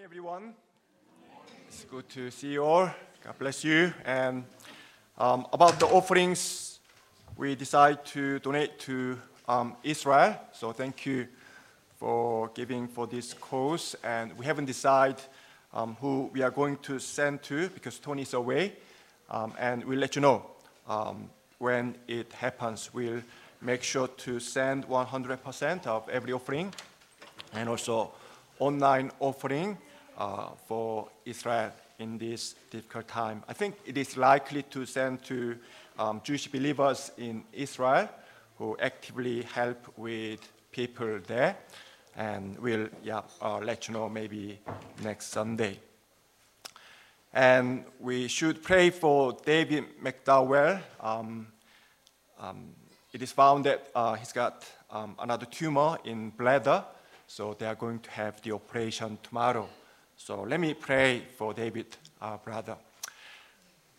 morning, everyone. It's good to see you all. God bless you. And um, about the offerings, we decide to donate to um, Israel. So thank you for giving for this cause. And we haven't decided um, who we are going to send to because Tony is away. Um, and we'll let you know um, when it happens. We'll make sure to send 100% of every offering and also online offering uh, for Israel in this difficult time. I think it is likely to send to um, Jewish believers in Israel who actively help with people there, and we'll yeah, uh, let you know maybe next Sunday. And we should pray for David McDowell. Um, um, it is found that uh, he's got um, another tumor in bladder, so they are going to have the operation tomorrow. So let me pray for David, our brother.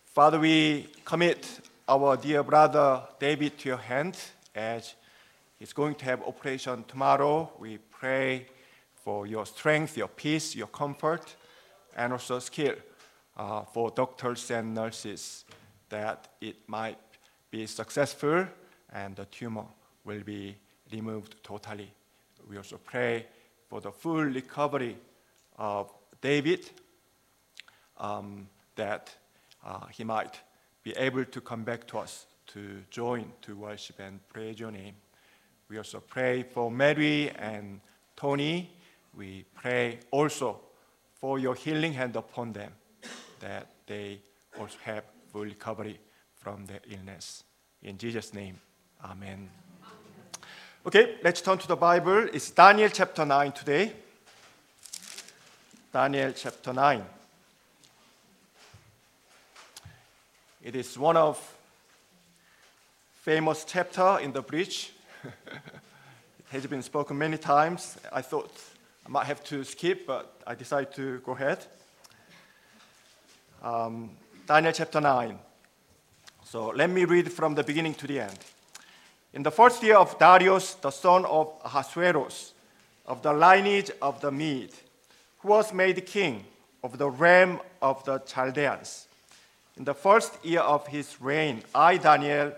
Father, we commit our dear brother David to your hand as he's going to have operation tomorrow. We pray for your strength, your peace, your comfort, and also skill uh, for doctors and nurses that it might be successful and the tumor will be removed totally. We also pray for the full recovery of David, um, that uh, he might be able to come back to us to join to worship and praise your name. We also pray for Mary and Tony. We pray also for your healing hand upon them, that they also have full recovery from their illness. In Jesus' name, amen. Okay, let's turn to the Bible. It's Daniel chapter 9 today. Daniel chapter 9. It is one of famous chapter in the bridge. it has been spoken many times. I thought I might have to skip, but I decided to go ahead. Um, Daniel chapter 9. So let me read from the beginning to the end. In the first year of Darius, the son of Ahasuerus, of the lineage of the Mede, who was made king of the realm of the Chaldeans. In the first year of his reign, I, Daniel,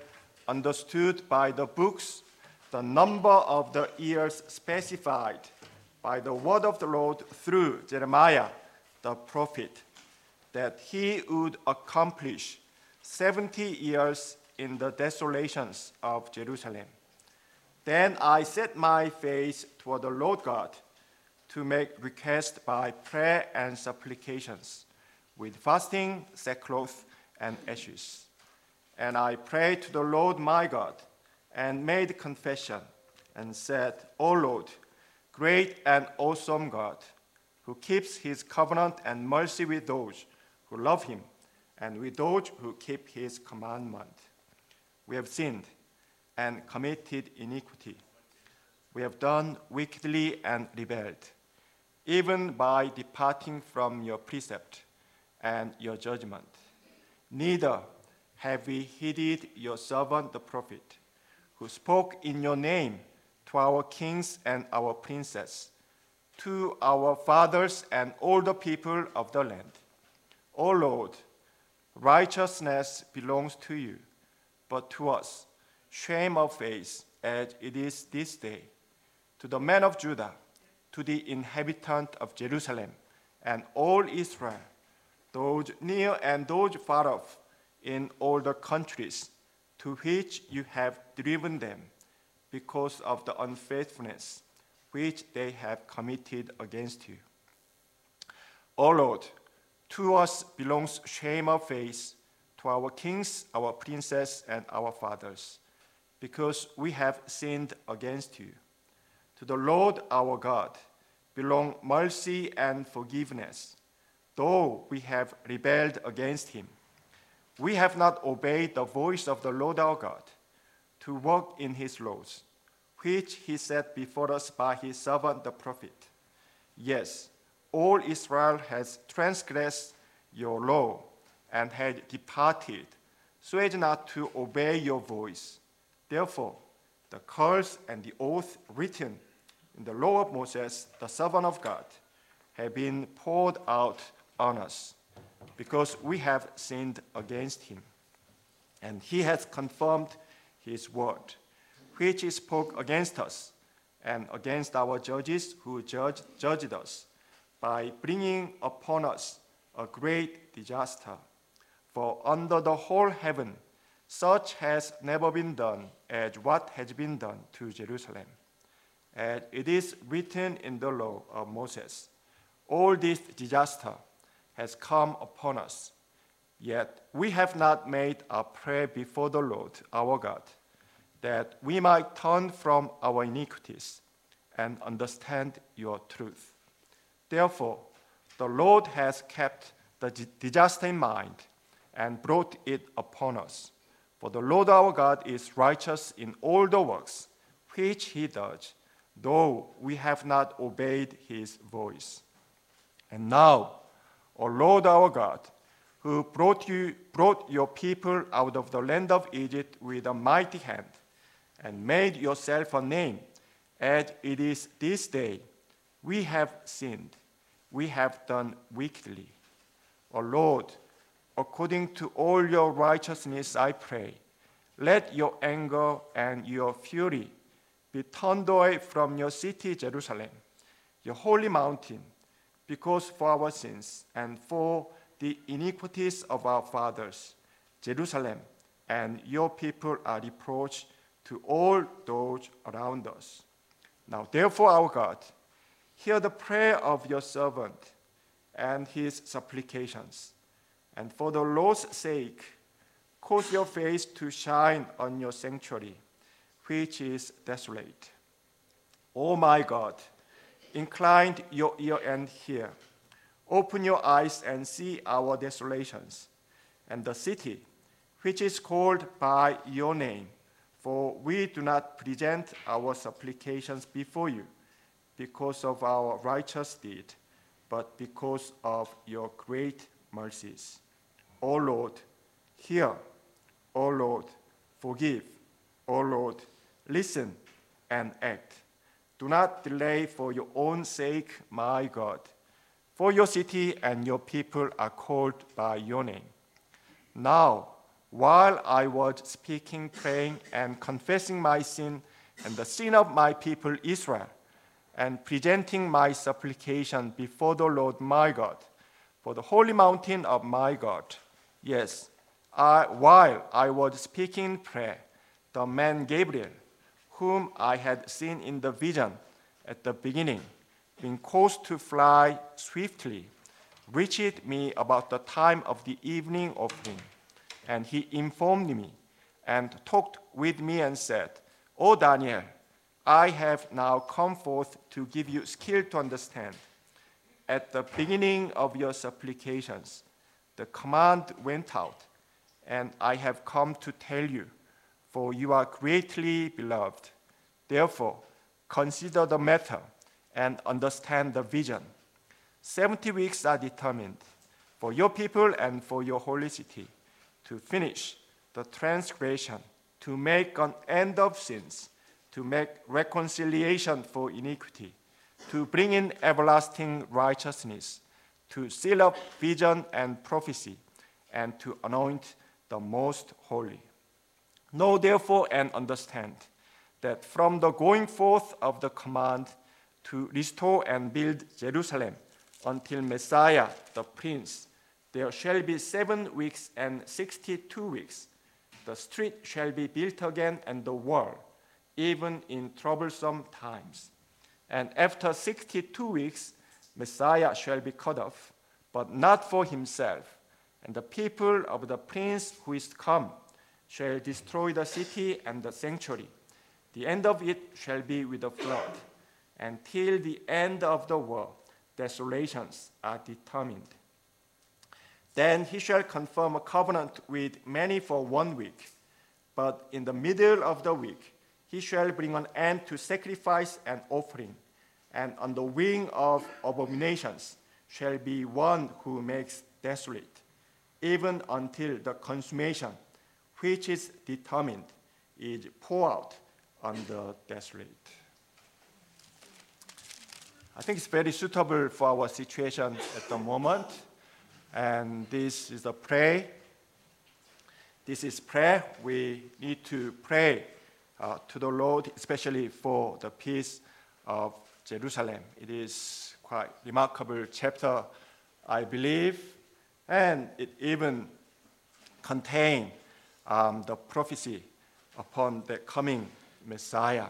understood by the books the number of the years specified by the word of the Lord through Jeremiah the prophet, that he would accomplish 70 years in the desolations of Jerusalem. Then I set my face toward the Lord God to make request by prayer and supplications, with fasting, sackcloth, and ashes. And I prayed to the Lord my God, and made confession, and said, O Lord, great and awesome God, who keeps his covenant and mercy with those who love him, and with those who keep his commandment. We have sinned and committed iniquity. We have done wickedly and rebelled, even by departing from your precept and your judgment. Neither have we heeded your servant the prophet, who spoke in your name to our kings and our princes, to our fathers and all the people of the land. O Lord, righteousness belongs to you but to us shame of face as it is this day. To the men of Judah, to the inhabitant of Jerusalem, and all Israel, those near and those far off, in all the countries to which you have driven them, because of the unfaithfulness which they have committed against you. O Lord, to us belongs shame of face to our kings, our princes, and our fathers, because we have sinned against you. To the Lord our God belong mercy and forgiveness, though we have rebelled against him. We have not obeyed the voice of the Lord our God to walk in his laws, which he set before us by his servant the prophet. Yes, all Israel has transgressed your law and had departed, so as not to obey your voice. Therefore, the curse and the oath written in the law of Moses, the servant of God, have been poured out on us, because we have sinned against him. And he has confirmed his word, which he spoke against us and against our judges who judged, judged us, by bringing upon us a great disaster. For under the whole heaven, such has never been done as what has been done to Jerusalem. As it is written in the law of Moses, all this disaster has come upon us. Yet we have not made a prayer before the Lord our God, that we might turn from our iniquities and understand your truth. Therefore, the Lord has kept the disaster in mind and brought it upon us. For the Lord our God is righteous in all the works which he does, though we have not obeyed his voice. And now, O Lord our God, who brought, you, brought your people out of the land of Egypt with a mighty hand, and made yourself a name, as it is this day, we have sinned, we have done wickedly. O Lord, according to all your righteousness, I pray, let your anger and your fury be turned away from your city, Jerusalem, your holy mountain because for our sins and for the iniquities of our fathers, Jerusalem and your people are reproached to all those around us. Now, therefore, our God, hear the prayer of your servant and his supplications, and for the Lord's sake, cause your face to shine on your sanctuary, which is desolate. O oh my God, incline your ear and hear. Open your eyes and see our desolations, and the city which is called by your name. For we do not present our supplications before you because of our righteous deed, but because of your great mercies. O Lord, hear. O Lord, forgive. O Lord, listen and act. Do not delay for your own sake, my God. For your city and your people are called by your name. Now, while I was speaking, praying, and confessing my sin and the sin of my people Israel, and presenting my supplication before the Lord my God, for the holy mountain of my God, yes, I, while I was speaking prayer, the man Gabriel, whom I had seen in the vision at the beginning, being caused to fly swiftly, reached me about the time of the evening offering. And he informed me and talked with me and said, O Daniel, I have now come forth to give you skill to understand. At the beginning of your supplications, the command went out, and I have come to tell you for you are greatly beloved. Therefore, consider the matter and understand the vision. Seventy weeks are determined for your people and for your holy city to finish the transgression, to make an end of sins, to make reconciliation for iniquity, to bring in everlasting righteousness, to seal up vision and prophecy, and to anoint the most holy. Know therefore and understand that from the going forth of the command to restore and build Jerusalem until Messiah the Prince, there shall be seven weeks and sixty two weeks. The street shall be built again and the wall, even in troublesome times. And after sixty two weeks, Messiah shall be cut off, but not for himself. And the people of the prince who is come shall destroy the city and the sanctuary. The end of it shall be with a flood. Until the end of the world, desolations are determined. Then he shall confirm a covenant with many for one week. But in the middle of the week, he shall bring an end to sacrifice and offering. And on the wing of abominations shall be one who makes desolate, even until the consummation which is determined is poured out on the desolate. I think it's very suitable for our situation at the moment. And this is a prayer. This is prayer. We need to pray uh, to the Lord, especially for the peace of Jerusalem. It is quite remarkable chapter, I believe, and it even contains um, the prophecy upon the coming Messiah.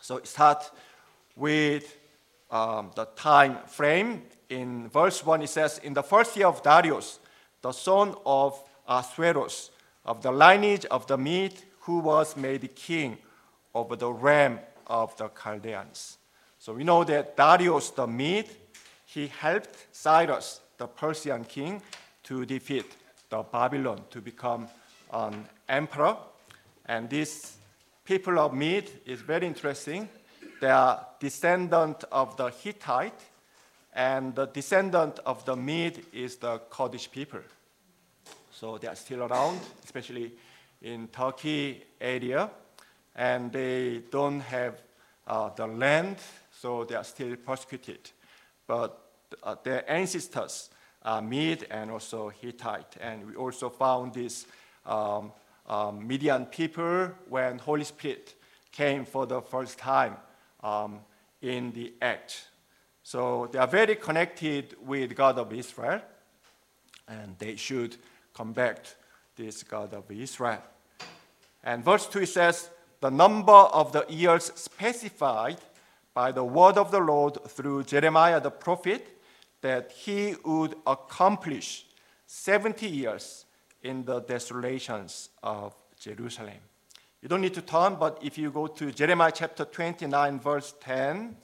So it starts with um, the time frame. In verse 1, it says, In the first year of Darius, the son of Ahasuerus, of the lineage of the Mede, who was made king over the realm of the Chaldeans. So we know that Darius the Mede, he helped Cyrus, the Persian king, to defeat the Babylon to become an emperor. And this people of Mede is very interesting. They are descendant of the Hittite, and the descendant of the Mede is the Kurdish people. So they are still around, especially in Turkey area, and they don't have uh, the land, so they are still persecuted. But uh, their ancestors are Mede and also Hittite, and we also found this um, um, Median people when Holy Spirit came for the first time um, in the Act. So they are very connected with God of Israel, and they should to this God of Israel. And verse 2 says, The number of the years specified by the word of the Lord through Jeremiah the prophet, that he would accomplish 70 years in the desolations of Jerusalem. You don't need to turn, but if you go to Jeremiah chapter 29, verse 10,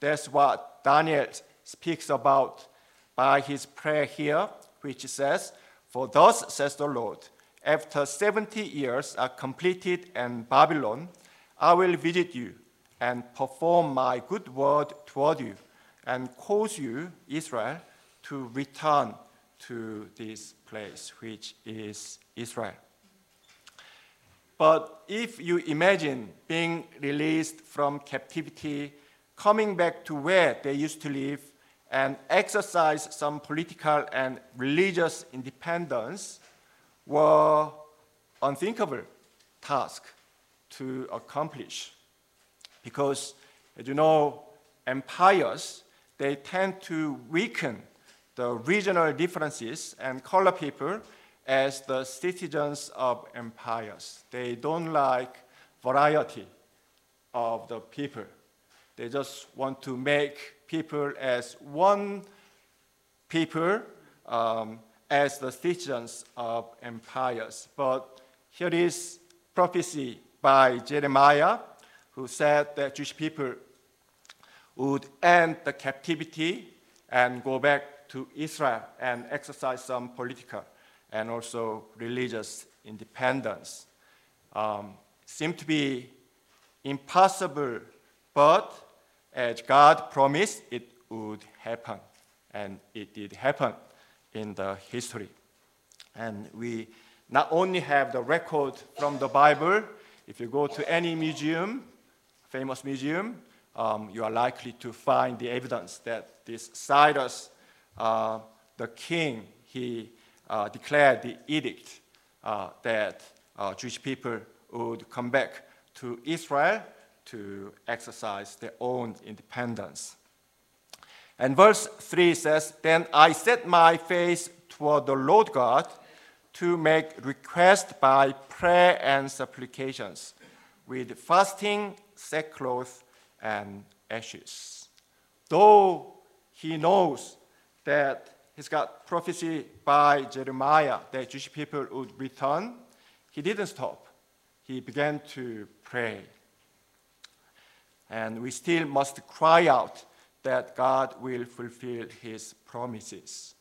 that's what Daniel speaks about by his prayer here, which says, For thus says the Lord, after 70 years are completed in Babylon, I will visit you and perform my good word toward you and cause you, Israel, to return to this place, which is Israel. But if you imagine being released from captivity, coming back to where they used to live, and exercise some political and religious independence, were unthinkable task to accomplish. Because, as you know, empires, they tend to weaken the regional differences and color people as the citizens of empires. They don't like variety of the people. They just want to make people as one people um, as the citizens of empires. But here is prophecy by Jeremiah, who said that Jewish people would end the captivity and go back to Israel and exercise some political and also religious independence. Um, seemed to be impossible, but as God promised, it would happen, and it did happen in the history. And we not only have the record from the Bible, if you go to any museum, famous museum, um, you are likely to find the evidence that this Cyrus, uh, the king, he uh, declared the edict uh, that uh, Jewish people would come back to Israel to exercise their own independence. And verse 3 says, Then I set my face toward the Lord God to make request by prayer and supplications with fasting, sackcloth, and ashes. Though he knows that he's got prophecy by Jeremiah that Jewish people would return, he didn't stop. He began to pray. And we still must cry out that God will fulfill his promises.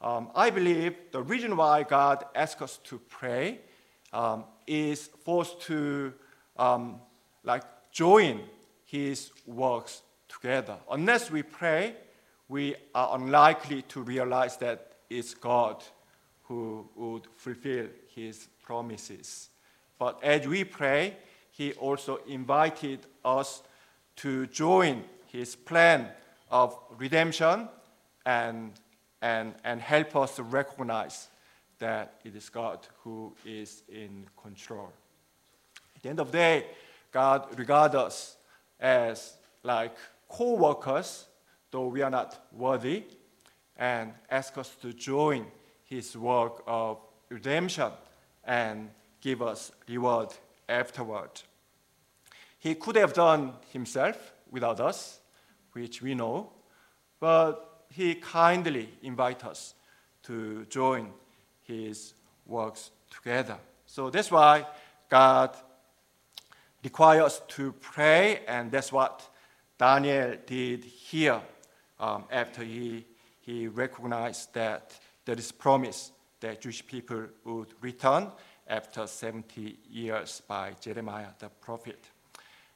Um, I believe the reason why God asks us to pray um, is for us to um, like join his works together. Unless we pray, we are unlikely to realize that it's God who would fulfill his promises. But as we pray, he also invited us to join his plan of redemption and, and, and help us to recognize that it is God who is in control. At the end of the day, God regards us as like co workers, though we are not worthy, and asks us to join his work of redemption and give us reward afterward. He could have done himself without us, which we know, but he kindly invites us to join his works together. So that's why God requires to pray, and that's what Daniel did here um, after he, he recognized that there is promise that Jewish people would return after 70 years by Jeremiah the prophet.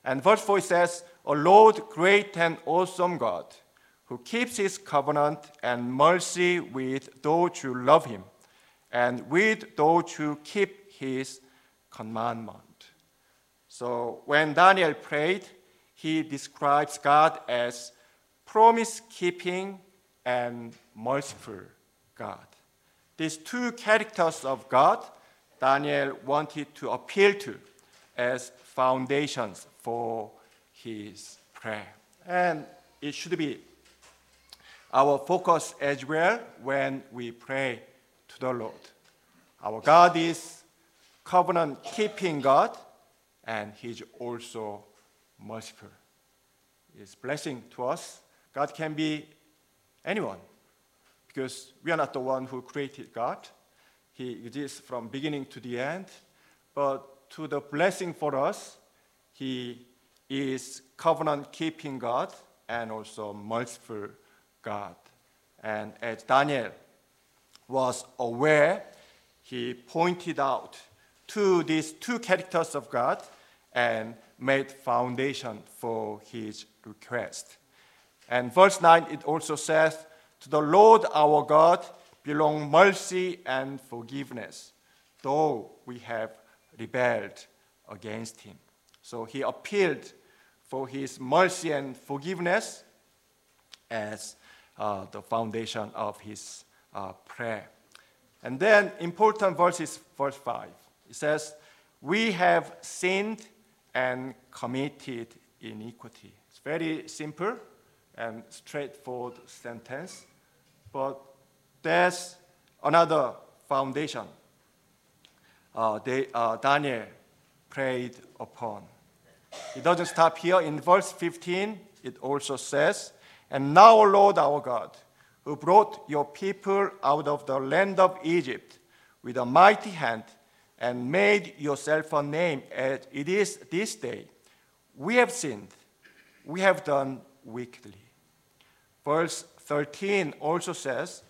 And verse 4 says, A Lord great and awesome God, who keeps his covenant and mercy with those who love him, and with those who keep his commandment. So when Daniel prayed, he describes God as promise keeping and merciful God. These two characters of God, Daniel wanted to appeal to as foundations for his prayer. And it should be our focus as well when we pray to the Lord. Our God is covenant keeping God, and He's also merciful. It's blessing to us. God can be anyone because we are not the one who created God. He exists from beginning to the end. But to the blessing for us, He is covenant keeping God and also merciful God. And as Daniel was aware, he pointed out to these two characters of God and made foundation for his request. And verse 9 it also says, To the Lord our God belong mercy and forgiveness, though we have rebelled against him. So he appealed for his mercy and forgiveness as uh, the foundation of his uh, prayer. And then important verse is verse 5. It says, We have sinned and committed iniquity. It's very simple and straightforward sentence, but there's another foundation uh, they, uh, Daniel prayed upon. It doesn't stop here. In verse 15, it also says, And now, Lord our God, who brought your people out of the land of Egypt with a mighty hand and made yourself a name as it is this day. We have sinned, we have done wickedly. Verse 13 also says,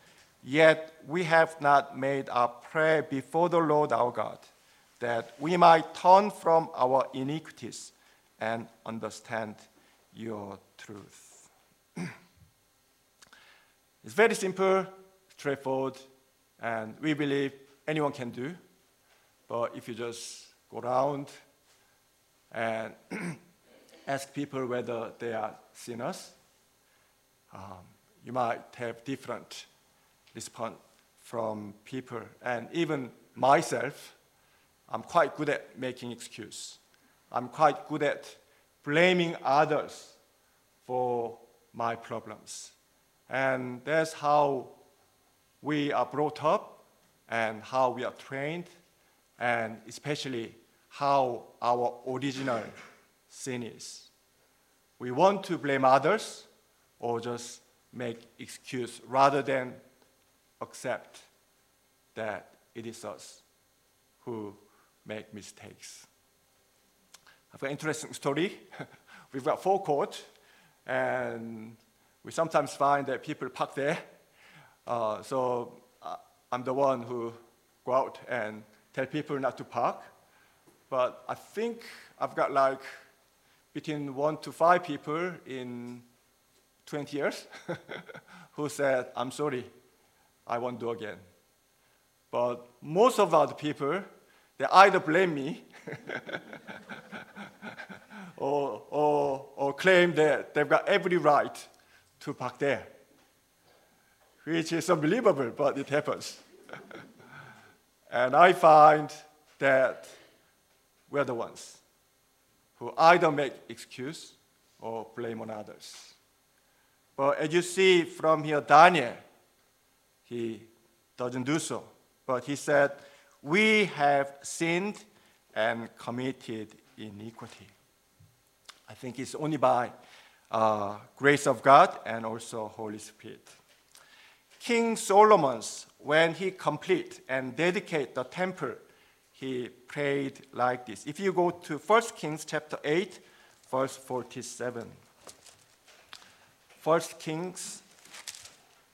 Yet we have not made our prayer before the Lord our God, that we might turn from our iniquities and understand your truth. it's very simple, straightforward, and we believe anyone can do. But if you just go around and ask people whether they are sinners, um, you might have different response from people. And even myself, I'm quite good at making excuse. I'm quite good at blaming others for my problems. And that's how we are brought up and how we are trained and especially how our original sin is. We want to blame others or just make excuse rather than accept that it is us who make mistakes. I've got an interesting story. We've got four courts, and we sometimes find that people park there. Uh, so uh, I'm the one who go out and tell people not to park. But I think I've got like between one to five people in 20 years who said, I'm sorry, I won't do again. But most of the other people, they either blame me or, or, or claim that they've got every right to park there, which is unbelievable, but it happens. And I find that we're the ones who either make excuse or blame on others. But as you see from here, Daniel, he doesn't do so. But he said, We have sinned and committed iniquity. I think it's only by uh, grace of God and also Holy Spirit. King Solomon's, when he complete and dedicate the temple, he prayed like this. If you go to 1 Kings chapter 8, verse 47. 1 Kings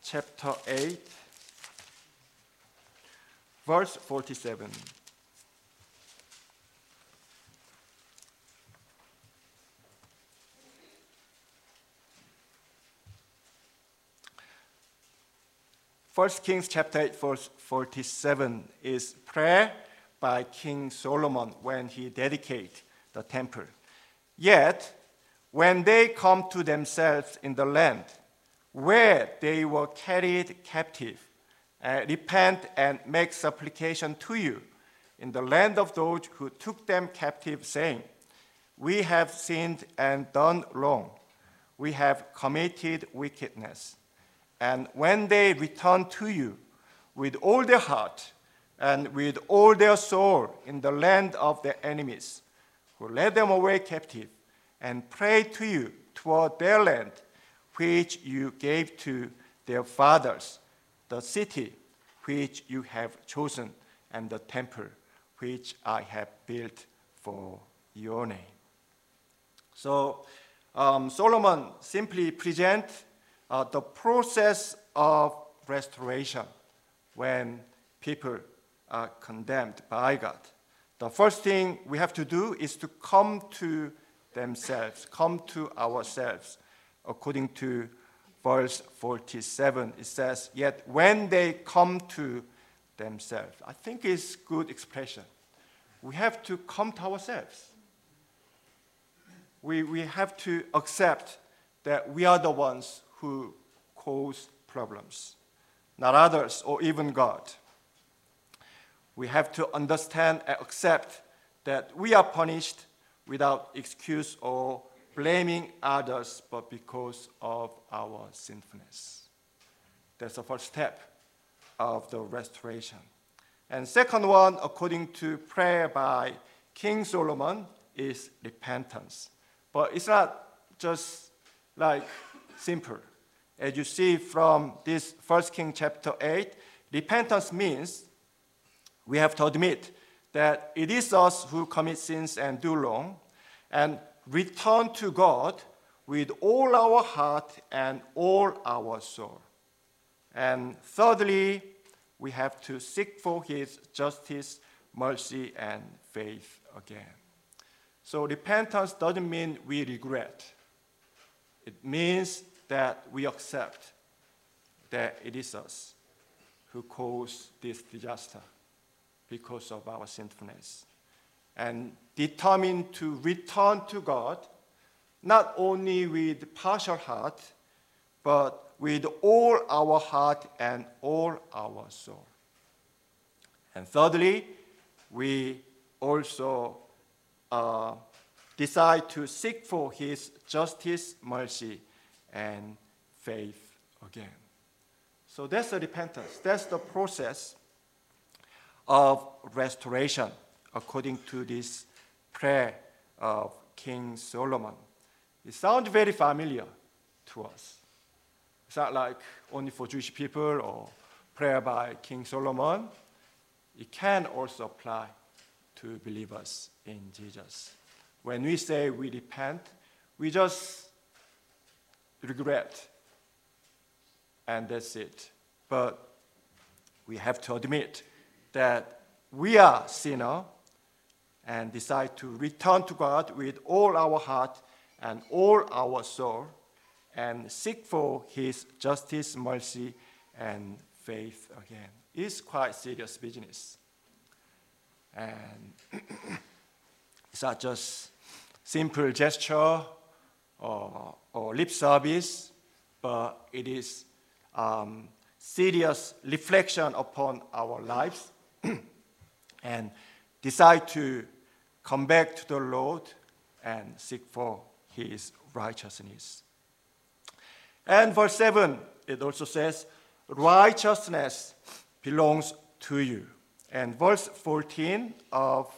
chapter 8, verse 47. First Kings chapter 8 verse 47 is prayer by King Solomon when he dedicated the temple. Yet, when they come to themselves in the land where they were carried captive, uh, repent and make supplication to you in the land of those who took them captive, saying, We have sinned and done wrong. We have committed wickedness. And when they return to you with all their heart and with all their soul in the land of their enemies, who led them away captive, and pray to you toward their land, which you gave to their fathers, the city which you have chosen, and the temple which I have built for your name. So um, Solomon simply presents uh, the process of restoration when people are condemned by God. The first thing we have to do is to come to themselves, come to ourselves. According to verse 47, it says, Yet when they come to themselves, I think it's good expression. We have to come to ourselves. We, we have to accept that we are the ones who cause problems, not others or even God. We have to understand and accept that we are punished without excuse or blaming others, but because of our sinfulness. That's the first step of the restoration. And second one, according to prayer by King Solomon, is repentance. But it's not just like simple. As you see from this First King chapter 8, repentance means we have to admit that it is us who commit sins and do wrong, and return to God with all our heart and all our soul. And thirdly, we have to seek for His justice, mercy, and faith again. So repentance doesn't mean we regret. It means that we accept that it is us who caused this disaster because of our sinfulness and determined to return to God not only with partial heart but with all our heart and all our soul. And thirdly, we also uh, decide to seek for His justice, mercy, and faith again. So that's the repentance. That's the process of restoration according to this prayer of King Solomon. It sounds very familiar to us. It's not like only for Jewish people or prayer by King Solomon. It can also apply to believers in Jesus. When we say we repent, we just regret. And that's it. But we have to admit that we are sinner and decide to return to God with all our heart and all our soul and seek for his justice, mercy, and faith again. It's quite serious business. And it's not just simple gesture or, or lip service, but it is um, serious reflection upon our lives and decide to come back to the Lord and seek for his righteousness. And verse 7, it also says, righteousness belongs to you. And verse 14 of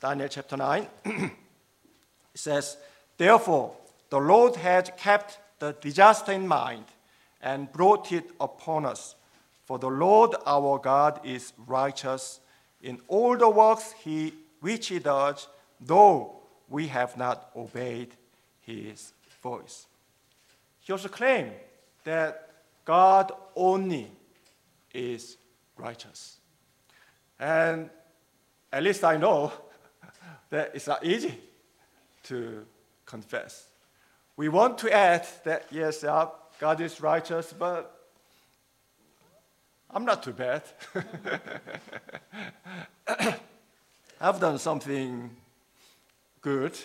Daniel chapter 9 says, Therefore, the Lord has kept the disaster in mind and brought it upon us. For the Lord our God is righteous in all the works he, which he does, though we have not obeyed his voice. He also claimed that God only is righteous. And at least I know that it's not easy to confess. We want to add that, yes, God is righteous, but I'm not too bad. I've done something good,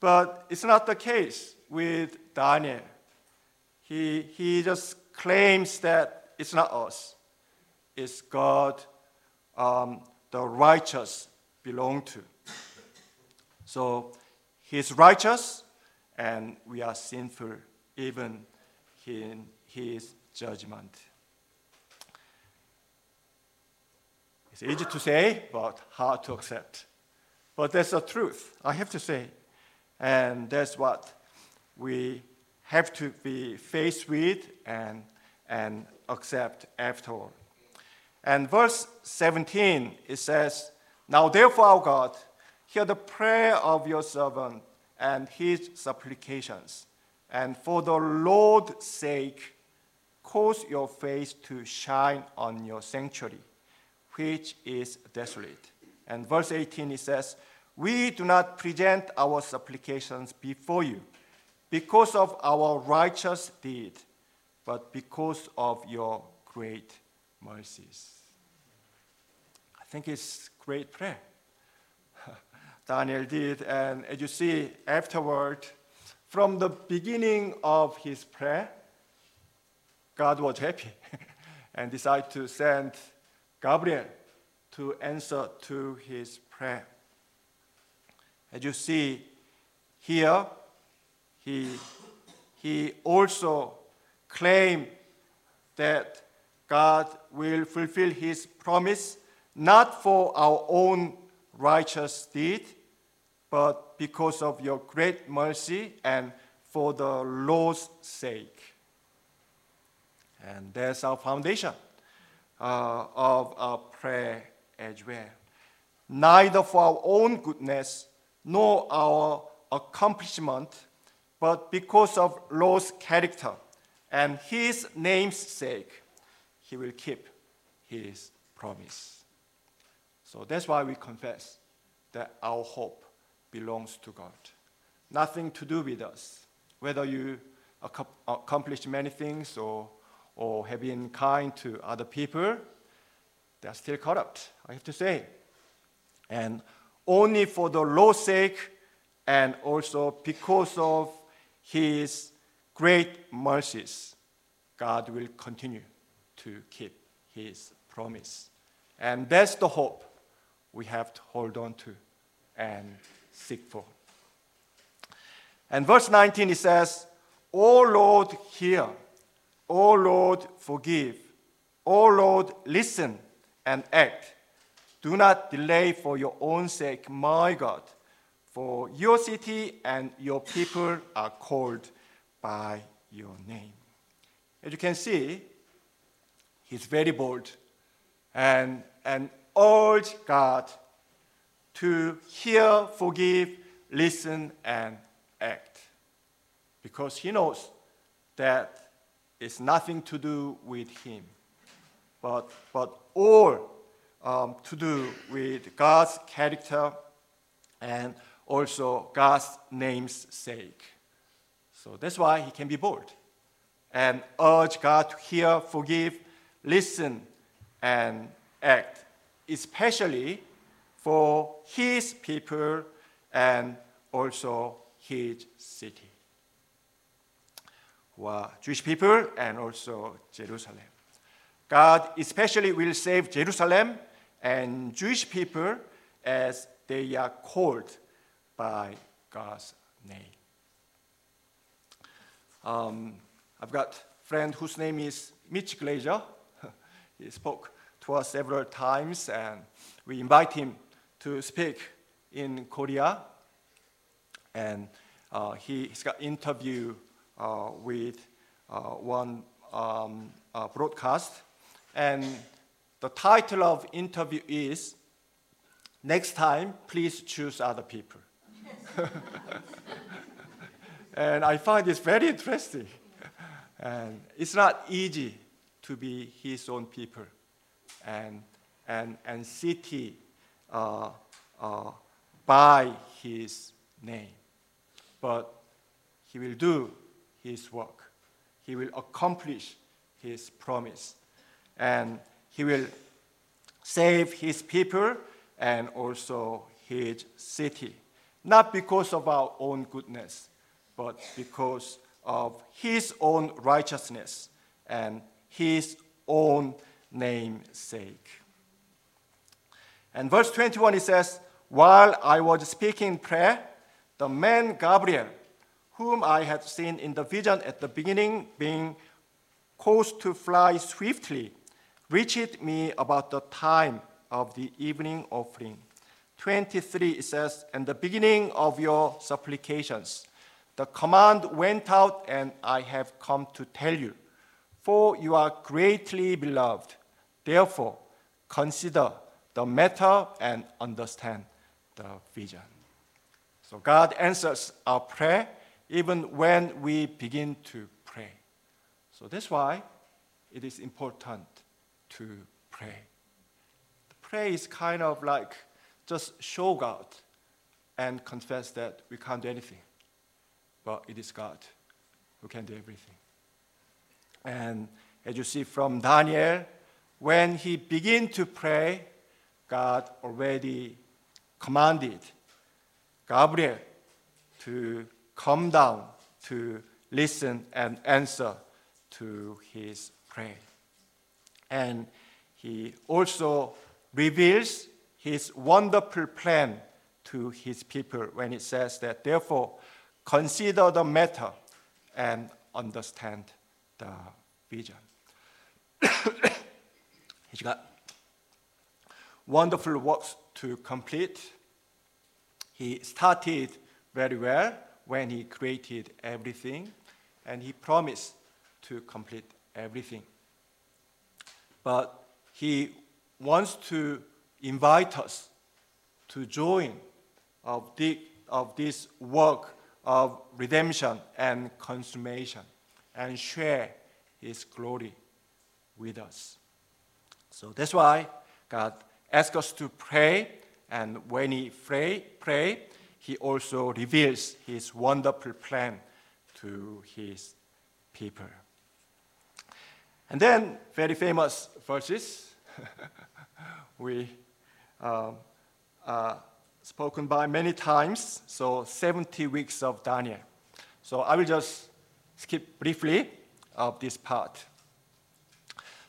but it's not the case with Daniel. He, he just claims that it's not us, it's God, um, the righteous belong to. So he's righteous, and we are sinful even in his judgment. It's easy to say, but hard to accept. But that's the truth, I have to say. And that's what we have to be faced with and, and accept after all. And verse 17, it says, Now therefore, our God, hear the prayer of your servant and his supplications. And for the Lord's sake, cause your face to shine on your sanctuary, which is desolate. And verse 18 it says, We do not present our supplications before you because of our righteous deed, but because of your great mercies. I think it's great prayer. Daniel did. And as you see afterward, from the beginning of his prayer, God was happy and decided to send Gabriel to answer to his prayer. As you see here, he, he also claimed that God will fulfill his promise not for our own righteous deed, but because of your great mercy and for the Lord's sake. And that's our foundation uh, of our prayer as well. Neither for our own goodness nor our accomplishment, but because of Lord's character and his name's sake, he will keep his promise. So that's why we confess that our hope belongs to God. Nothing to do with us. Whether you accomplish many things or, or have been kind to other people, they are still corrupt, I have to say. And only for the Lord's sake and also because of his great mercies, God will continue to keep his promise. And that's the hope we have to hold on to and seek for. And verse 19 it says, O Lord, hear. O Lord, forgive. O Lord, listen and act. Do not delay for your own sake, my God, for your city and your people are called by your name. As you can see, he's very bold and, and urge God to hear, forgive, listen, and act. Because he knows that it's nothing to do with him, but, but all um, to do with God's character and also God's name's sake. So that's why he can be bold and urge God to hear, forgive, listen, and act, especially for his people and also his city. Who Jewish people and also Jerusalem. God especially will save Jerusalem and Jewish people as they are called by God's name. Um, I've got a friend whose name is Mitch Glaser. he spoke to us several times, and we invite him to speak in Korea. And uh, he, has got interview uh, with uh, one um, uh, broadcast, and the title of interview is "Next time, please choose other people." and I find this very interesting. And it's not easy to be his own people and, and, and city uh, uh, by his name. But he will do his work, he will accomplish his promise, and he will save his people and also his city. Not because of our own goodness, but because of his own righteousness and his own namesake. And verse 21 it says, While I was speaking in prayer, the man Gabriel, whom I had seen in the vision at the beginning, being caused to fly swiftly, reached me about the time of the evening offering. 23 it says, And the beginning of your supplications. The command went out, and I have come to tell you, for you are greatly beloved. Therefore, consider the matter and understand the vision. So God answers our prayer even when we begin to pray. So that's why it is important to pray. The prayer is kind of like just show God and confess that we can't do anything. But it is God who can do everything. And as you see from Daniel, when he began to pray, God already commanded Gabriel to come down to listen and answer to his prayer. And he also reveals his wonderful plan to his people when it says that, therefore, consider the matter and understand the vision. Wonderful works to complete. He started very well when he created everything, and he promised to complete everything. But he wants to invite us to join of, the, of this work of redemption and consummation and share his glory with us. So that's why God asks us to pray, and when he pray, pray, he also reveals his wonderful plan to his people. And then, very famous verses. we um, uh, spoken by many times, so 70 weeks of Daniel. So I will just skip briefly of this part.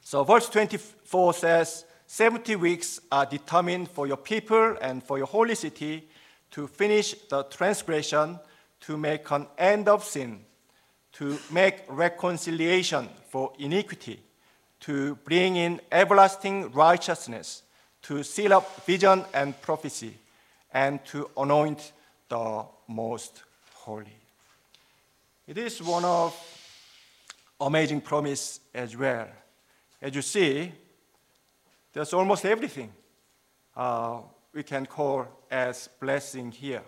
So verse 24 says, 70 weeks are determined for your people and for your holy city to finish the transgression, to make an end of sin, to make reconciliation for iniquity, to bring in everlasting righteousness, to seal up vision and prophecy, and to anoint the most holy. It is one of amazing promise as well. As you see, there's almost everything uh, we can call as blessing here.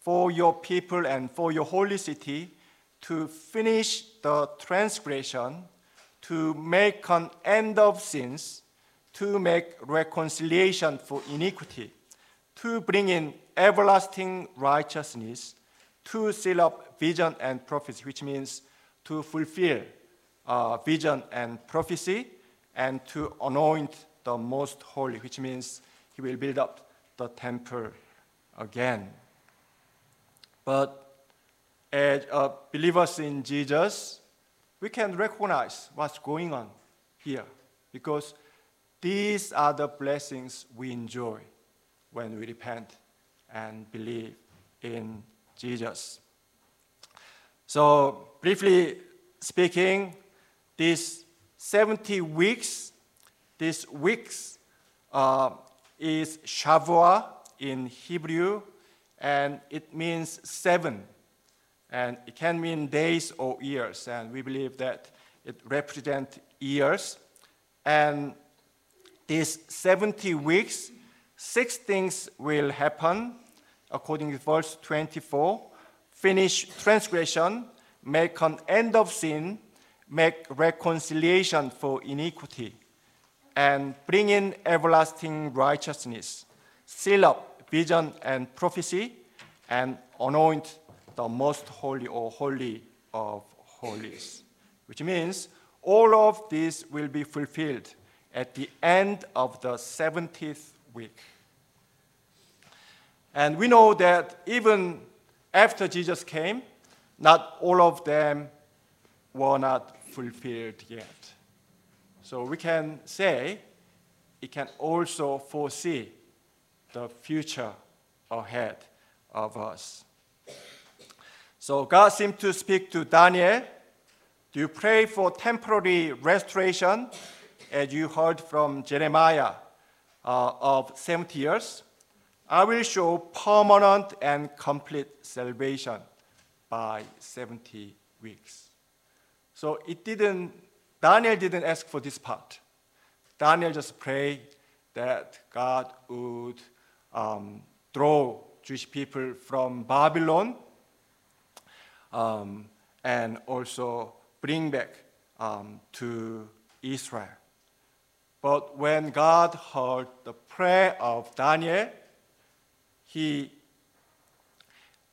For your people and for your holy city to finish the transgression, to make an end of sins, to make reconciliation for iniquity, to bring in everlasting righteousness, to seal up vision and prophecy, which means to fulfill uh, vision and prophecy, and to anoint the most holy, which means he will build up the temple again. But as believers in Jesus, we can recognize what's going on here because these are the blessings we enjoy when we repent and believe in Jesus. So, briefly speaking, these 70 weeks, these weeks uh, is Shavua in Hebrew, and it means seven. And it can mean days or years, and we believe that it represents years. And these 70 weeks, six things will happen, according to verse 24 finish transgression, make an end of sin, make reconciliation for iniquity, and bring in everlasting righteousness, seal up vision and prophecy, and anoint the most holy or holy of holies. Which means all of this will be fulfilled at the end of the 70th week. And we know that even after Jesus came, not all of them were not fulfilled yet. So we can say it can also foresee the future ahead of us. So God seemed to speak to Daniel. Do you pray for temporary restoration, as you heard from Jeremiah uh, of 70 years? I will show permanent and complete salvation by 70 weeks. So it didn't, Daniel didn't ask for this part. Daniel just prayed that God would um, draw Jewish people from Babylon um, and also bring back um, to Israel. But when God heard the prayer of Daniel, he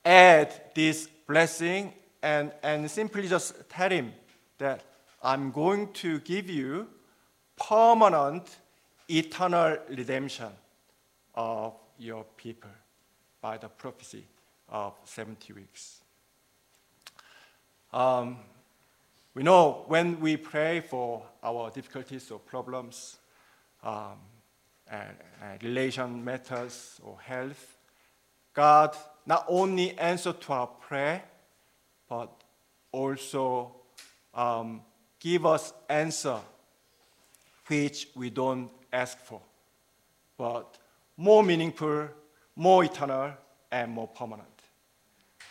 add this blessing and, and simply just tell him that I'm going to give you permanent eternal redemption of your people by the prophecy of 70 weeks. Um, we know when we pray for our difficulties or problems, um, and, and relation matters or health, God not only answers to our prayer, but also um, give us answer which we don't ask for, but more meaningful, more eternal, and more permanent.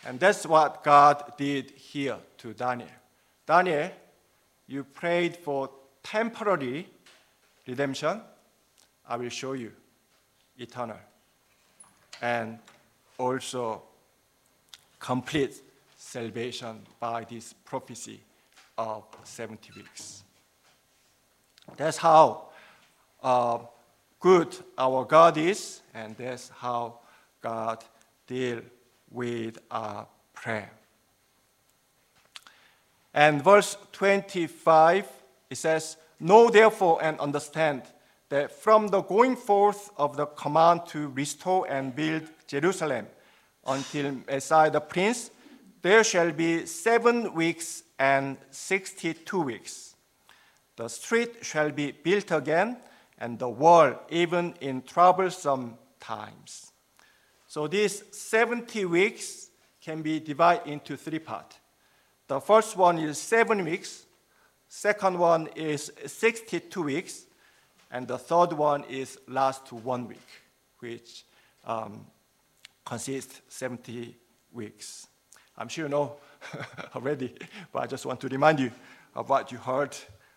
And that's what God did here to Daniel. Daniel, you prayed for temporary redemption. I will show you eternal. And also complete salvation by this prophecy of 70 weeks. That's how uh, good our God is, and that's how God deal with our prayer. And verse 25, it says, Know therefore and understand that from the going forth of the command to restore and build Jerusalem until Messiah the Prince, there shall be seven weeks and sixty two weeks. The street shall be built again, and the wall even in troublesome times. So these 70 weeks can be divided into three parts. The first one is seven weeks, second one is 62 weeks, and the third one is last one week, which um, consists 70 weeks. I'm sure you know already, but I just want to remind you of what you heard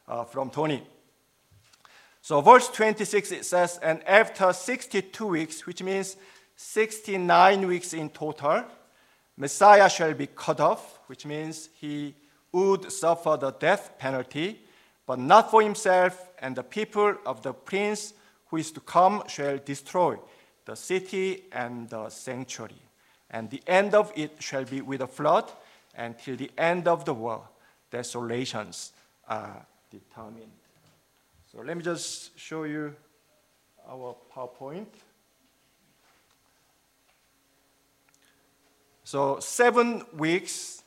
uh, from Tony. So, verse 26 it says, And after 62 weeks, which means 69 weeks in total, Messiah shall be cut off, which means he would suffer the death penalty but not for himself, and the people of the prince who is to come shall destroy the city and the sanctuary. And the end of it shall be with a flood, until the end of the world, desolations are determined. So let me just show you our PowerPoint. So seven weeks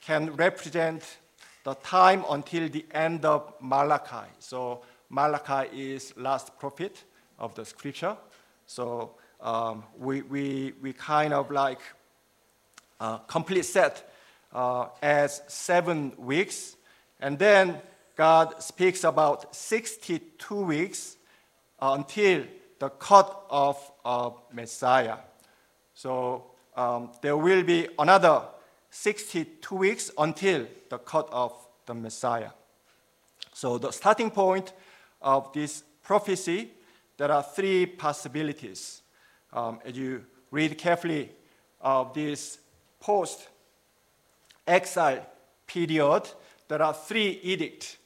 can represent the time until the end of Malachi. So Malachi is last prophet of the scripture. So um, we, we, we kind of like uh, complete set uh, as seven weeks. And then God speaks about 62 weeks until the cut off of Messiah. So um, there will be another 62 weeks until the cut of the Messiah. So the starting point of this prophecy, there are three possibilities. Um, as you read carefully of this post exile period, there are three edicts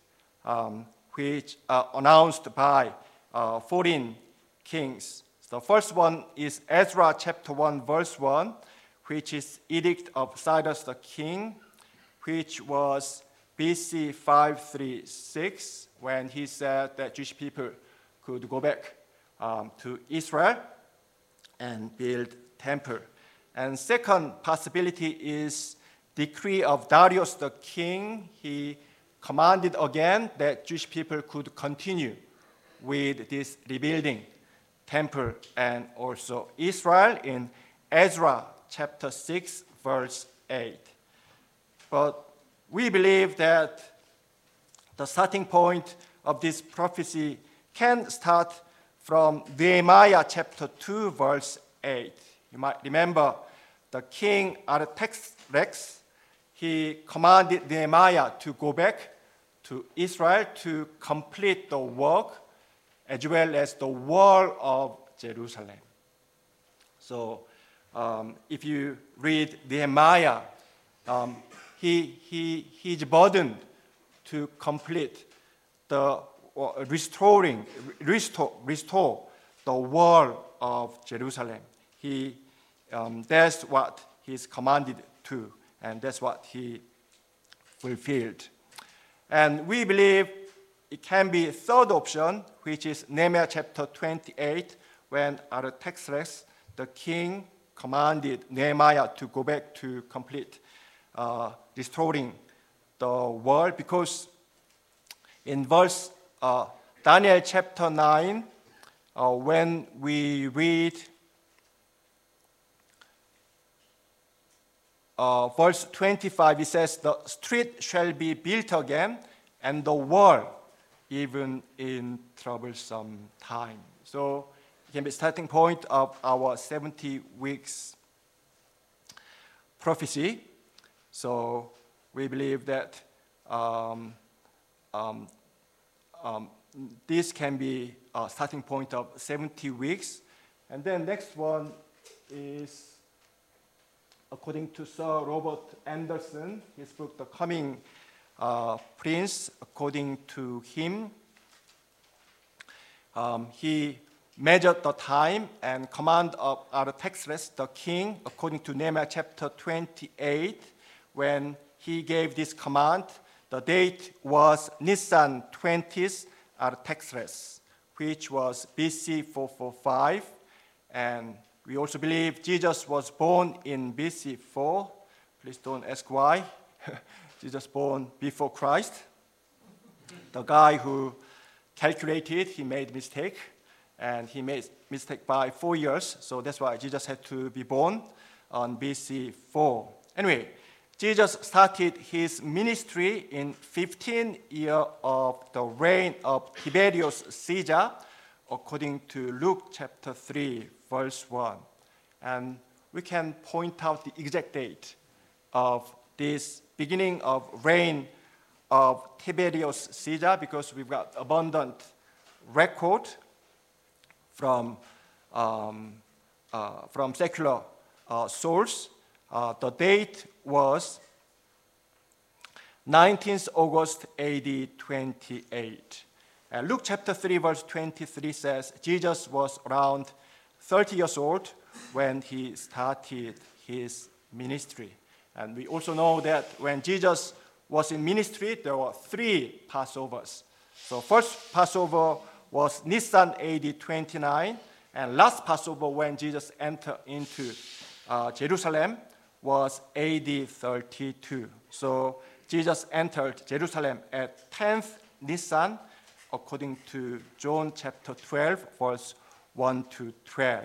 um, which are announced by uh, 14 kings. The first one is Ezra chapter 1, verse 1, which is Edict of Cyrus the king, which was BC 536, when he said that Jewish people could go back um, to Israel and build temple. And second possibility is decree of Darius the king. He commanded again that Jewish people could continue with this rebuilding temple and also Israel in Ezra chapter 6, verse 8. But we believe that the starting point of this prophecy can start from Nehemiah chapter 2, verse 8. You might remember the king Artaxerxes, he commanded Nehemiah to go back to Israel to complete the work as well as the wall of Jerusalem. So, um, if you read Nehemiah, um, he, he, he's burdened to complete the uh, restoring, restore, restore the wall of Jerusalem. He, um, that's what he's commanded to, and that's what he fulfilled. And we believe it can be third option, which is Nehemiah chapter 28, when Artaxerxes, the king, commanded Nehemiah to go back to complete uh, restoring the world, because in verse uh, Daniel chapter 9, uh, when we read uh, verse 25, it says, The street shall be built again, and the wall even in troublesome time. So it can be starting point of our 70 weeks prophecy. So we believe that um, um, um, this can be a starting point of 70 weeks. And then next one is according to Sir Robert Anderson, his book, The Coming uh, Prince, according to him, um, he measured the time and command of Artaxerxes, the king, according to Nehemiah chapter 28, when he gave this command. The date was Nisan 20th Artaxerxes, which was BC 445, and we also believe Jesus was born in BC 4. Please don't ask why. Jesus born before Christ. The guy who calculated, he made mistake, and he made mistake by four years. So that's why Jesus had to be born on BC 4. Anyway, Jesus started his ministry in 15 year of the reign of Tiberius Caesar, according to Luke chapter 3, verse 1. And we can point out the exact date of this beginning of reign of Tiberius Caesar because we've got abundant record from, um, uh, from secular uh, source. Uh, the date was 19th August AD 28. And Luke chapter 3, verse 23 says Jesus was around 30 years old when he started his ministry. And we also know that when Jesus was in ministry, there were three Passovers. So first Passover was Nisan AD 29, and last Passover when Jesus entered into uh, Jerusalem was AD 32. So Jesus entered Jerusalem at 10th Nisan, according to John chapter 12, verse 1 to 12.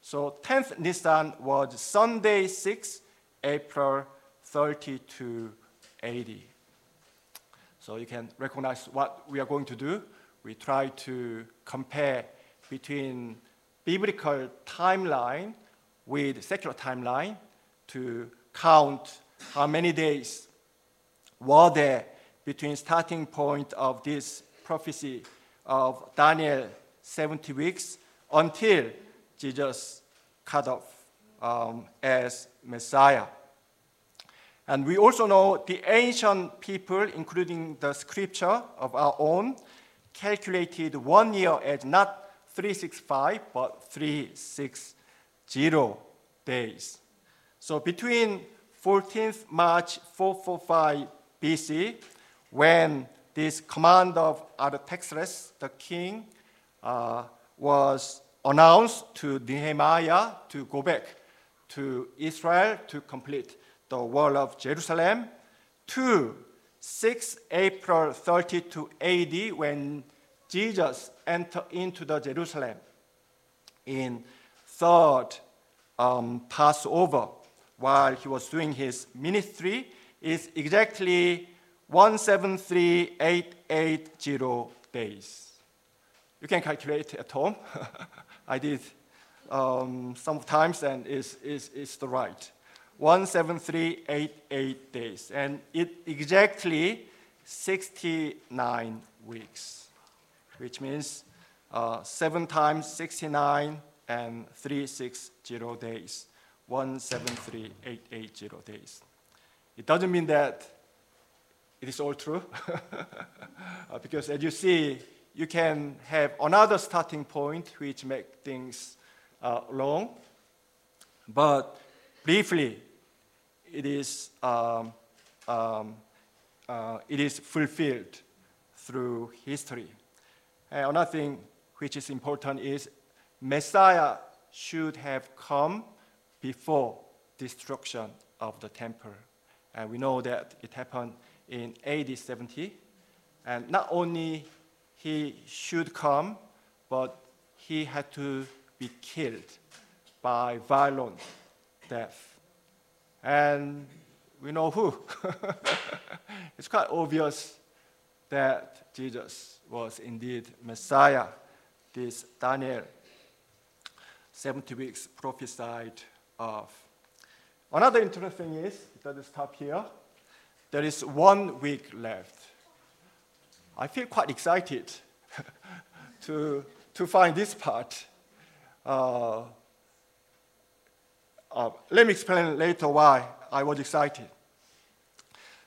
So 10th Nisan was Sunday 6, April 30 to 80. So you can recognize what we are going to do. We try to compare between biblical timeline with secular timeline to count how many days were there between starting point of this prophecy of Daniel 70 weeks until Jesus cut off um, as Messiah. And we also know the ancient people, including the scripture of our own, calculated one year as not 365, but 360 days. So between 14th March 445 BC, when this command of Artaxerxes, the king, uh, was announced to Nehemiah to go back to Israel to complete the wall of Jerusalem, to 6 April 32 AD, when Jesus entered into the Jerusalem in third um, Passover while he was doing his ministry is exactly 173880 days. You can calculate at home. I did um, sometimes and it's, it's, it's the right. 17388 days. And it exactly 69 weeks, which means uh, 7 times 69 and 360 days. 173880 days. It doesn't mean that it is all true, uh, because as you see, you can have another starting point which make things uh, long. But briefly, it is, um, um, uh, it is fulfilled through history. And another thing which is important is Messiah should have come before destruction of the temple. And we know that it happened in AD 70. And not only he should come, but he had to be killed by violent death. And we know who. it's quite obvious that Jesus was indeed Messiah, this Daniel 70 weeks prophesied of. Another interesting thing is, it doesn't stop here, there is one week left. I feel quite excited to, to find this part. Uh, uh, let me explain later why I was excited.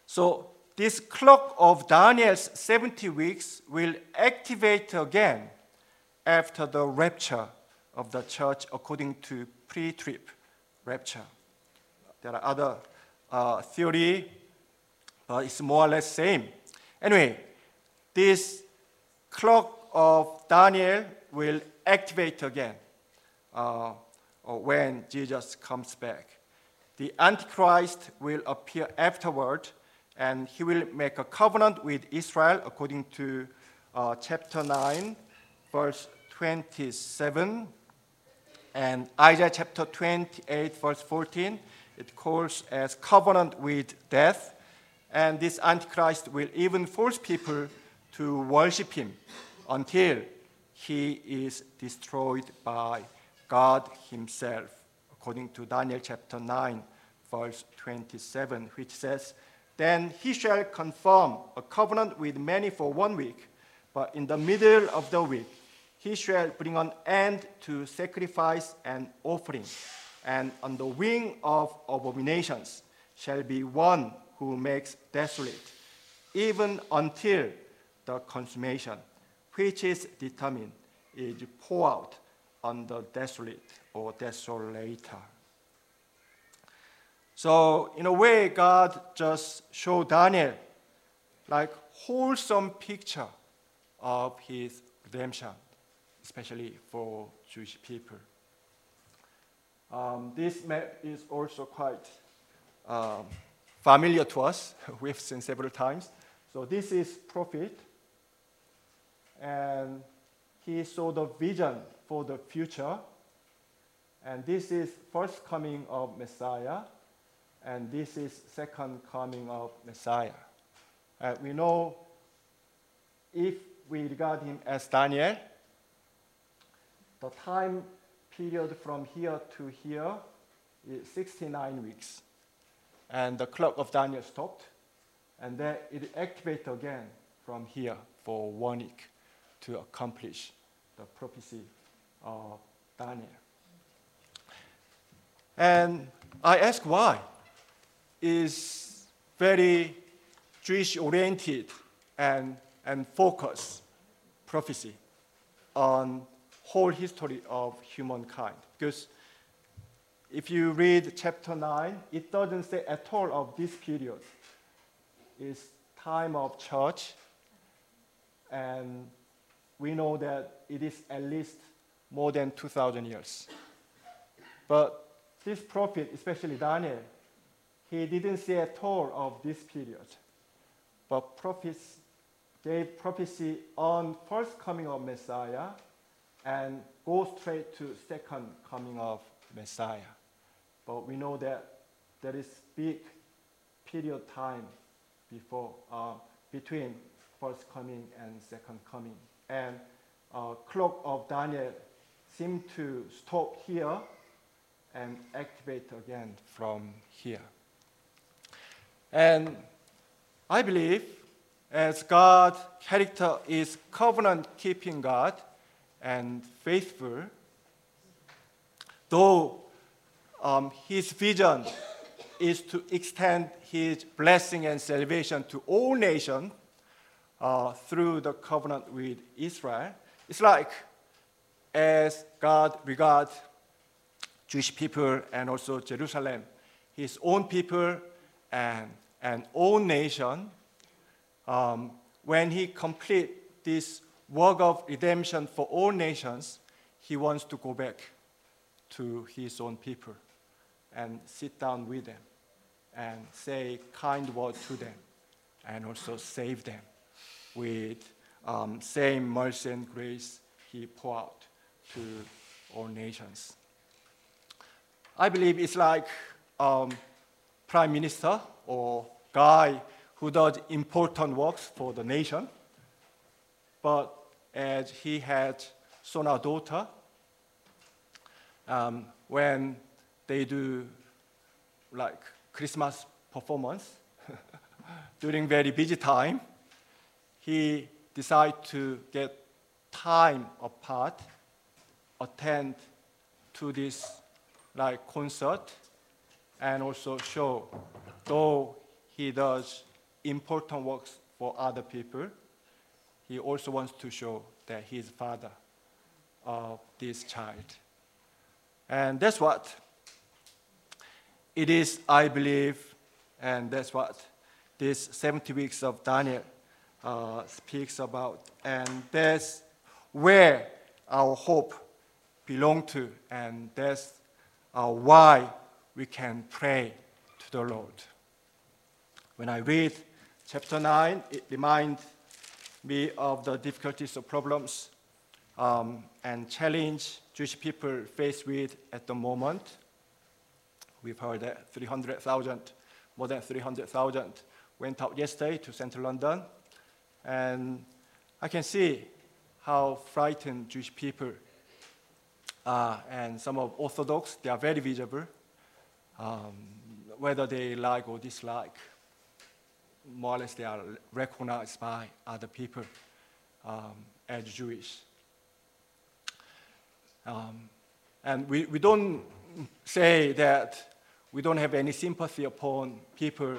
So, this clock of Daniel's 70 weeks will activate again after the rapture of the church according to pre-trib rapture. There are other uh, theory, but it's more or less same. Anyway, this clock of Daniel will activate again uh, when Jesus comes back. The Antichrist will appear afterward, and he will make a covenant with Israel according to uh, chapter 9, verse 27 and Isaiah chapter 28, verse 14, it calls as covenant with death. And this Antichrist will even force people to worship him until he is destroyed by God himself, according to Daniel chapter 9, verse 27, which says, Then he shall confirm a covenant with many for one week, but in the middle of the week he shall bring an end to sacrifice and offering, and on the wing of abominations shall be one who makes desolate, even until the consummation, which is determined, is poured out on the desolate or desolator. So, in a way, God just showed Daniel like wholesome picture of his redemption especially for Jewish people. Um, this map is also quite um, familiar to us. We've seen several times. So this is prophet, and he saw the vision for the future. And this is first coming of Messiah, and this is second coming of Messiah. Uh, we know if we regard him as Daniel, the time period from here to here is 69 weeks. And the clock of Daniel stopped, and then it activated again from here for one week to accomplish the prophecy of Daniel. And I ask why. Is very Jewish oriented and, and focused prophecy on whole history of humankind. Because if you read chapter 9, it doesn't say at all of this period. It's time of church, and we know that it is at least more than 2,000 years. But this prophet, especially Daniel, he didn't say at all of this period. But prophets gave prophecy on first coming of Messiah and go straight to second coming of Messiah. But we know that there is big period time before uh, between first coming and second coming. And uh, clock of Daniel seem to stop here and activate again from here. And I believe as God's character is covenant keeping God and faithful, though um, his vision is to extend his blessing and salvation to all nations uh, through the covenant with Israel. It's like as God regards Jewish people and also Jerusalem, his own people and an own nation, um, when he complete this work of redemption for all nations, he wants to go back to his own people and sit down with them and say kind words to them and also save them with um, same mercy and grace he poured out to all nations. I believe it's like um, prime minister or guy who does important works for the nation, but as he had son or daughter, um, when they do like Christmas performance during very busy time, he decided to get time apart, attend to this like concert and also show, though he does important works for other people, he also wants to show that he is father of this child. And that's what it is, I believe, and that's what this 70 weeks of Daniel uh, speaks about. And that's where our hope belongs to, and that's uh, why we can pray to the Lord. When I read chapter 9, it reminds me of the difficulties or problems um, and challenge Jewish people face with at the moment. We've heard that 300,000, more than 300,000 went out yesterday to central London. And I can see how frightened Jewish people are. and some of Orthodox, they are very visible, um, whether they like or dislike. More or less, they are recognized by other people um, as Jewish. Um, and we, we don't say that we don't have any sympathy upon people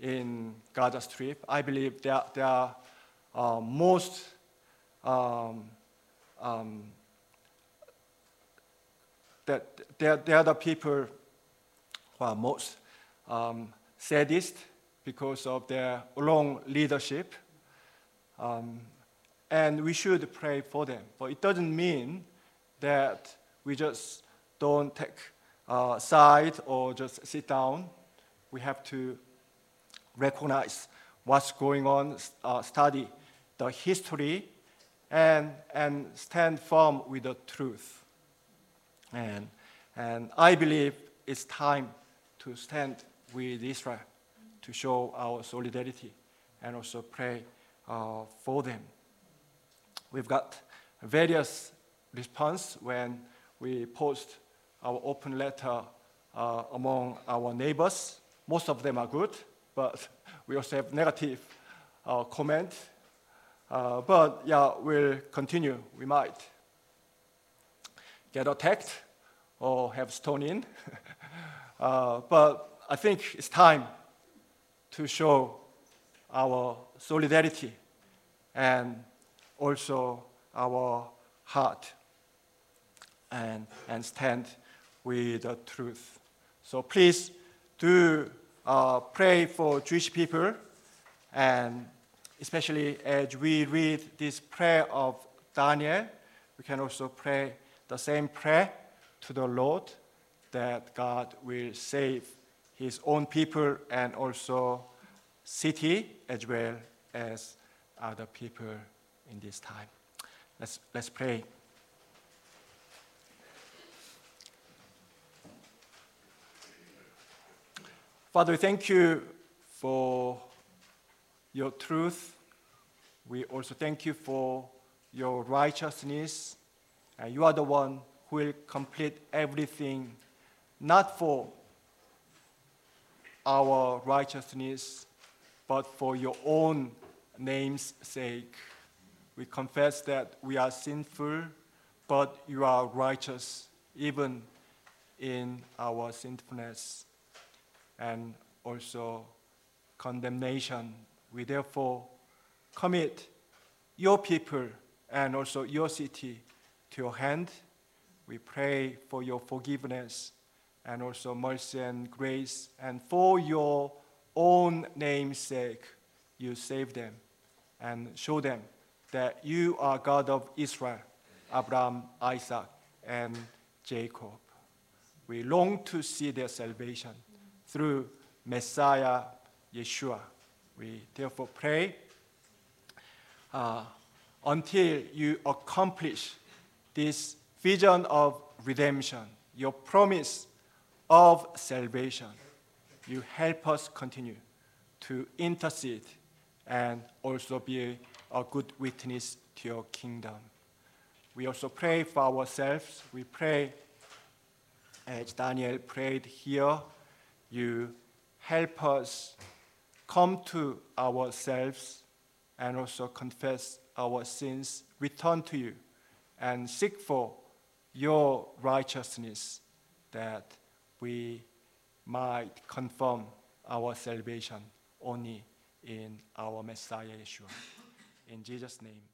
in Gaza Strip. I believe they are, they are uh, most um, um, that they're, they're the people who are most um, sadist because of their long leadership. Um, and we should pray for them. But it doesn't mean that we just don't take uh, side or just sit down. we have to recognize what's going on, uh, study the history, and, and stand firm with the truth. And, and I believe it's time to stand with Israel to show our solidarity and also pray uh, for them. We've got various response when we post our open letter uh, among our neighbors. Most of them are good, but we also have negative uh, comment. Uh, but yeah, we'll continue. We might get attacked or have stone in. Uh, but I think it's time to show our solidarity and also our heart and, and stand with the truth. So please do uh, pray for Jewish people, and especially as we read this prayer of Daniel, we can also pray the same prayer to the Lord that God will save his own people and also city as well as other people in this time. Let's, let's pray. Father, thank you for your truth. We also thank you for your righteousness. And you are the one who will complete everything, not for our righteousness, but for your own name's sake. We confess that we are sinful, but you are righteous even in our sinfulness and also condemnation. We therefore commit your people and also your city to your hand. We pray for your forgiveness and also mercy and grace, and for your own name's sake, you save them and show them that you are God of Israel, Abraham, Isaac, and Jacob. We long to see their salvation through Messiah Yeshua. We therefore pray uh, until you accomplish this vision of redemption, your promise of salvation. You help us continue to intercede and also be a good witness to your kingdom. We also pray for ourselves. We pray as Daniel prayed here you help us come to ourselves and also confess our sins, return to you, and seek for your righteousness that we might confirm our salvation only in our Messiah Yeshua. In Jesus' name.